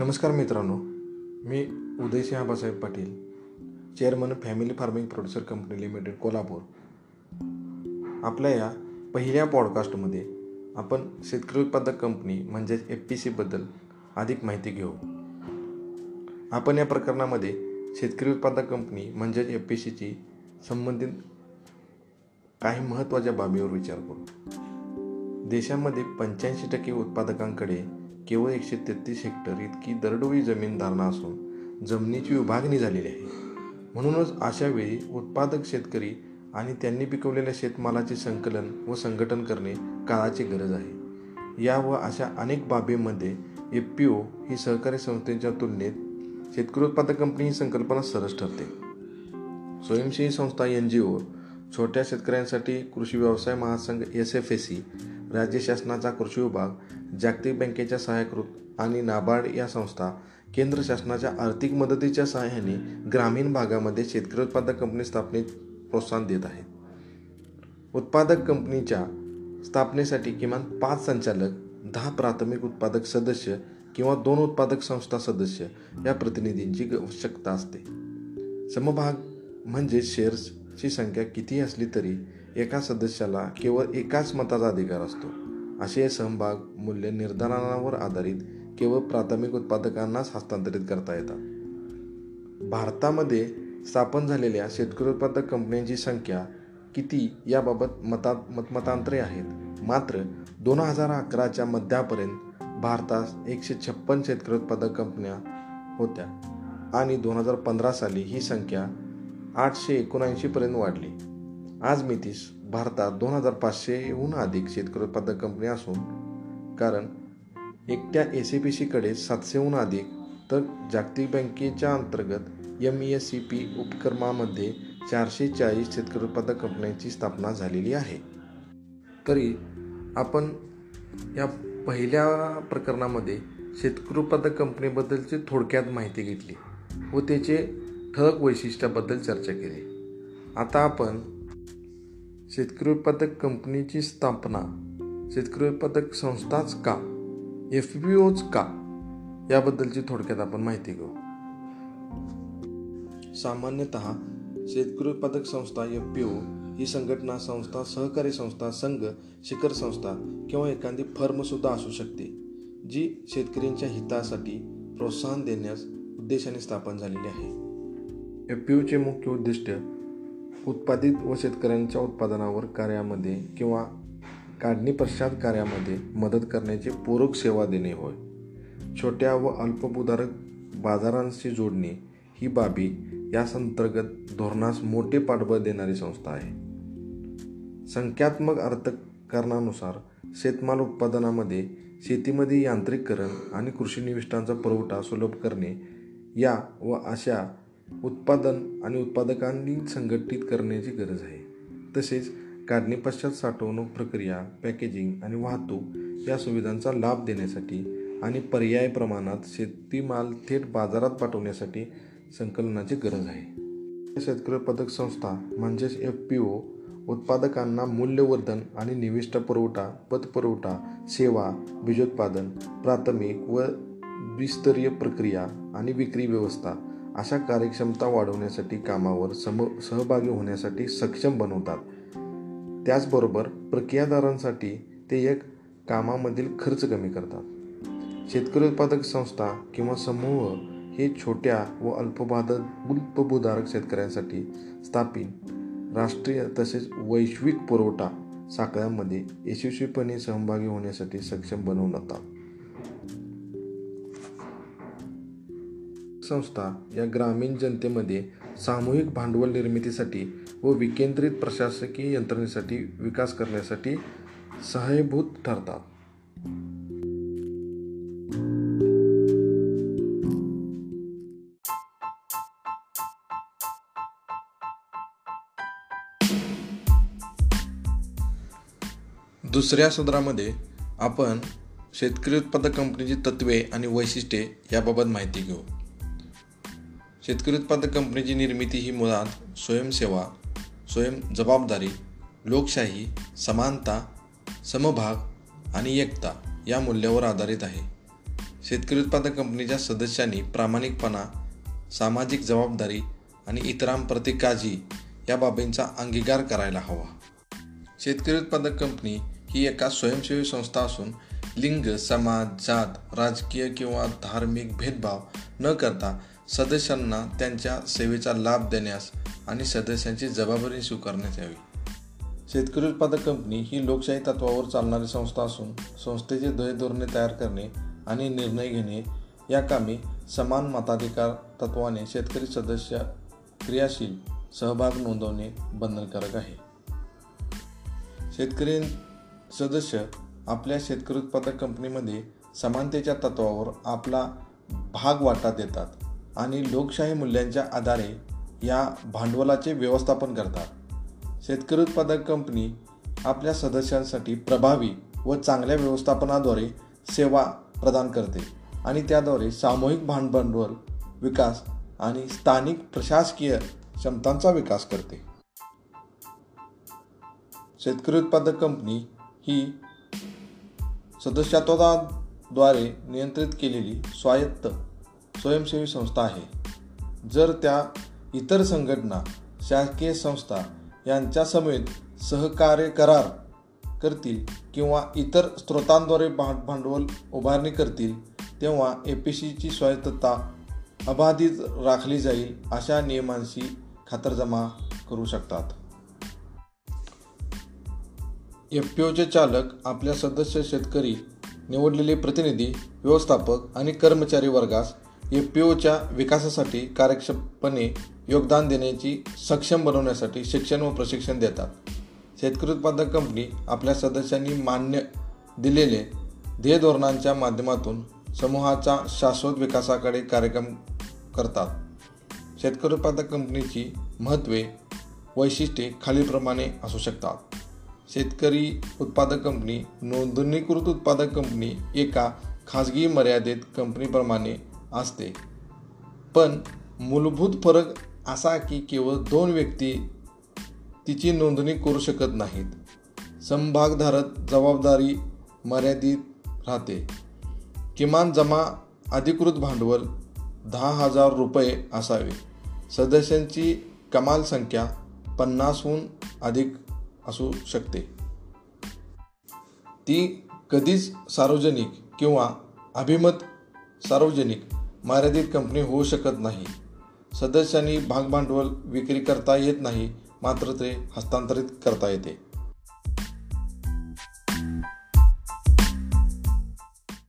नमस्कार मित्रांनो मी Udaysinh Abasaheb Patil chairman family farming producer company limited Kolhapur. आपल्या या पहिल्या पॉडकास्टमध्ये आपण शेतकरी उत्पादक कंपनी म्हणजेच एफ पी सीबद्दल अधिक माहिती घेऊ. आपण या प्रकरणामध्ये शेतकरी उत्पादक कंपनी म्हणजेच एफ पी सीची संबंधित काही महत्त्वाच्या बाबीवर विचार करू. देशामध्ये पंच्याऐंशी टक्के उत्पादकांकडे केवळ एकशे तेहतीस हेक्टर इतकी दरडोई जमीन धारणा असून जमिनीची विभागणी झालेली आहे. म्हणूनच अशा वेळी उत्पादक शेतकरी आणि त्यांनी पिकवलेल्या शेतमालाचे संकलन व संघटन करणे काळाची गरज आहे. या व अशा अनेक बाबींमध्ये एफ पी ओ ही सहकारी संस्थेच्या तुलनेत शेतकरी उत्पादक कंपनी ही संकल्पना सरस ठरते. स्वयंसेवी संस्था एन जी ओ छोट्या शेतकऱ्यांसाठी कृषी व्यवसाय महासंघ एस एफ एस सी राज्य शासनाचा कृषी विभाग जागतिक बँकेच्या सहाय्यकृत आणि नाबार्ड या संस्था केंद्र शासनाच्या आर्थिक मदतीच्या सहाय्याने ग्रामीण भागामध्ये शेतकरी उत्पादक कंपनी स्थापनेत प्रोत्साहन देत आहेत. उत्पादक कंपनीच्या स्थापनेसाठी किमान पाच संचालक दहा प्राथमिक उत्पादक सदस्य किंवा दोन उत्पादक संस्था सदस्य या प्रतिनिधींची आवश्यकता असते. समभाग म्हणजे शेअर्सची संख्या कितीही असली तरी एका सदस्याला केवळ एकाच मताचा अधिकार असतो. असे समभाग मूल्य निर्धारणावर आधारित केवळ प्राथमिक उत्पादकांनाच हस्तांतरित करता येतात. भारतामध्ये स्थापन झालेल्या शेतकरी उत्पादक कंपन्यांची संख्या किती याबाबत मता मतमतांतरे आहेत? मात्र दोन हजार अकराच्या मध्यापर्यंत भारतात एकशे छप्पन शेतकरी उत्पादक कंपन्या होत्या आणि दोन हजार पंधरा साली ही संख्या आठशे एकोणऐंशीपर्यंत वाढली. आज मितीस भारतात दोन हजार पाचशेहून अधिक शेतकरी उत्पादक कंपनी असून कारण एकट्या ए सी पी सीकडे सातशेहून अधिक तर जागतिक बँकेच्या अंतर्गत M E S C P उपक्रमामध्ये चारशे चाळीस शेतकरी उत्पादक कंपन्यांची स्थापना झालेली आहे. तरी आपण या पहिल्या प्रकरणामध्ये शेतकरी उत्पादक कंपनीबद्दलची थोडक्यात माहिती घेतली व त्याचे ठळक वैशिष्ट्याबद्दल चर्चा केली. आता आपण शेतकरी उत्पादक कंपनीची स्थापना शेतकरी उत्पादक संस्थाच का एफ पी ओच का याबद्दलची थोडक्यात आपण माहिती घेऊ. सामान्यतः शेतकरी उत्पादक संस्था एफ पी ओ ही संघटना संस्था सहकारी संस्था संघ शिखर संस्था किंवा एखादी फर्मसुद्धा असू शकते जी शेतकऱ्यांच्या हितासाठी प्रोत्साहन देण्यास उद्देशाने स्थापन झालेली आहे. एफ पी ओचे मुख्य उद्दिष्ट उत्पादित व शेतकऱ्यांच्या उत्पादनावर कार्यामध्ये किंवा काढणी पश्चात कार्यामध्ये मदत करण्याची पूरक सेवा देणे होय. छोट्या व अल्पभूधारक बाजारांशी जोडणे ही बाबी या अंतर्गत धोरणास मोठे पाठबळ देणारी संस्था आहे. संख्यात्मक अर्थकारणानुसार शेतमाल उत्पादनामध्ये शेतीमध्ये यांत्रिकरण आणि कृषी निविष्ठांचा पुरवठा सुलभ करणे या व अशा उत्पादन आणि उत्पादकांनी संघटित करण्याची गरज आहे. तसेच काढणीपश्चात साठवणूक प्रक्रिया पॅकेजिंग आणि वाहतूक या सुविधांचा लाभ देण्यासाठी आणि पर्याय प्रमाणात शेतीमाल थेट बाजारात पाठवण्यासाठी संकलनाची गरज आहे. शेतकरी उत्पादक संस्था म्हणजेच एफ पी ओ उत्पादकांना मूल्यवर्धन आणि निविष्ट पुरवठा पतपुरवठा सेवा बीजोत्पादन प्राथमिक व द्विस्तरीय प्रक्रिया आणि विक्री व्यवस्था अशा कार्यक्षमता वाढवण्यासाठी कामावर सम सहभागी होण्यासाठी सक्षम बनवतात. त्याचबरोबर प्रक्रियादारांसाठी ते एक कामामधील खर्च कमी करतात. शेतकरी उत्पादक संस्था किंवा समूह हे छोट्या व अल्पबाधक अल्पभूधारक शेतकऱ्यांसाठी स्थापित राष्ट्रीय तसेच वैश्विक पुरवठा साखळ्यांमध्ये यशस्वीपणे सहभागी होण्यासाठी सक्षम बनवून जातात संस्था या ग्रामीण जनतेमध्ये सामूहिक भांडवल निर्मितीसाठी व विकेंद्रित प्रशासकीय यंत्रणेसाठी विकास करण्यासाठी सहाय्यभूत ठरतात. दुसऱ्या सदरामध्ये आपण शेतकरी उत्पादक कंपनीची तत्वे आणि वैशिष्ट्ये याबाबत माहिती घेऊ. शेतकरी उत्पादक कंपनीची निर्मिती ही मुळात स्वयंसेवा स्वयं जबाबदारी लोकशाही समानता समभाग आणि एकता या मूल्यावर आधारित आहे. शेतकरी उत्पादक कंपनीच्या सदस्यांनी प्रामाणिकपणा सामाजिक जबाबदारी आणि इतरांप्रती काळजी या बाबींचा अंगीकार करायला हवा. शेतकरी उत्पादक कंपनी ही एका स्वयंसेवी संस्था असून लिंग समाज जात राजकीय किंवा धार्मिक भेदभाव न करता सदस्यांना त्यांच्या सेवेचा लाभ देण्यास आणि सदस्यांची जबाबदारी स्वीकारण्यात यावी. शेतकरी उत्पादक कंपनी ही लोकशाही तत्वावर चालणारी संस्था असून संस्थेचे ध्येय धोरणे तयार करणे आणि निर्णय घेणे या कामी समान मताधिकार तत्वाने शेतकरी सदस्य क्रियाशील सहभाग नोंदवणे बंधनकारक आहे. शेतकरी सदस्य आपल्या शेतकरी उत्पादक कंपनीमध्ये समानतेच्या तत्वावर आपला भाग वाटा देतात. आणि लोकशाही मूल्यांच्या आधारे या भांडवलाचे व्यवस्थापन करतात. शेतकरी उत्पादक कंपनी आपल्या सदस्यांसाठी प्रभावी व चांगल्या व्यवस्थापनाद्वारे सेवा प्रदान करते आणि त्याद्वारे सामूहिक भांडवल विकास आणि स्थानिक प्रशासकीय क्षमतांचा विकास करते. शेतकरी उत्पादक कंपनी ही सदस्यत्वाद्वारे नियंत्रित केलेली स्वायत्त स्वयंसेवी संस्था आहे. जर त्या इतर संघटना शासकीय संस्था यांच्यासमेत सहकार्य करार करतील किंवा इतर स्रोतांद्वारे भांडवल उभारणी करतील तेव्हा ए पी सीची स्वायत्तता अबाधित राखली जाईल अशा नियमांशी खातरजमा करू शकतात. एफ पी ओचे चालक आपल्या सदस्य शेतकरी निवडलेले प्रतिनिधी व्यवस्थापक आणि कर्मचारी वर्गास एफ पी ओच्या विकासासाठी कार्यक्षमपणे योगदान देण्याची सक्षम बनवण्यासाठी शिक्षण व प्रशिक्षण देतात. शेतकरी उत्पादक कंपनी आपल्या सदस्यांनी मान्य दिलेले ध्येय धोरणांच्या माध्यमातून समूहाचा शाश्वत विकासाकडे कार्यक्रम करतात. शेतकरी उत्पादक कंपनीची महत्त्वे वैशिष्ट्ये खालीलप्रमाणे असू शकतात. शेतकरी उत्पादक कंपनी नोंदणीकृत उत्पादक कंपनी एका खाजगी मर्यादित कंपनीप्रमाणे असते. पण मूलभूत फरक असा की केवळ दोन व्यक्ती तिची नोंदणी करू शकत नाहीत. समभागधारक जबाबदारी मर्यादित राहते. किमान जमा अधिकृत भांडवल दहा हजार रुपये असावे. सदस्यांची कमाल संख्या पन्नासहून अधिक असू शकते. ती कधीच सार्वजनिक किंवा अभिमत सार्वजनिक मर्यादित कंपनी होऊ शकत नाही. सदस्यांनी भागभांडवल विक्री करता येत नाही मात्र ते हस्तांतरित करता येते.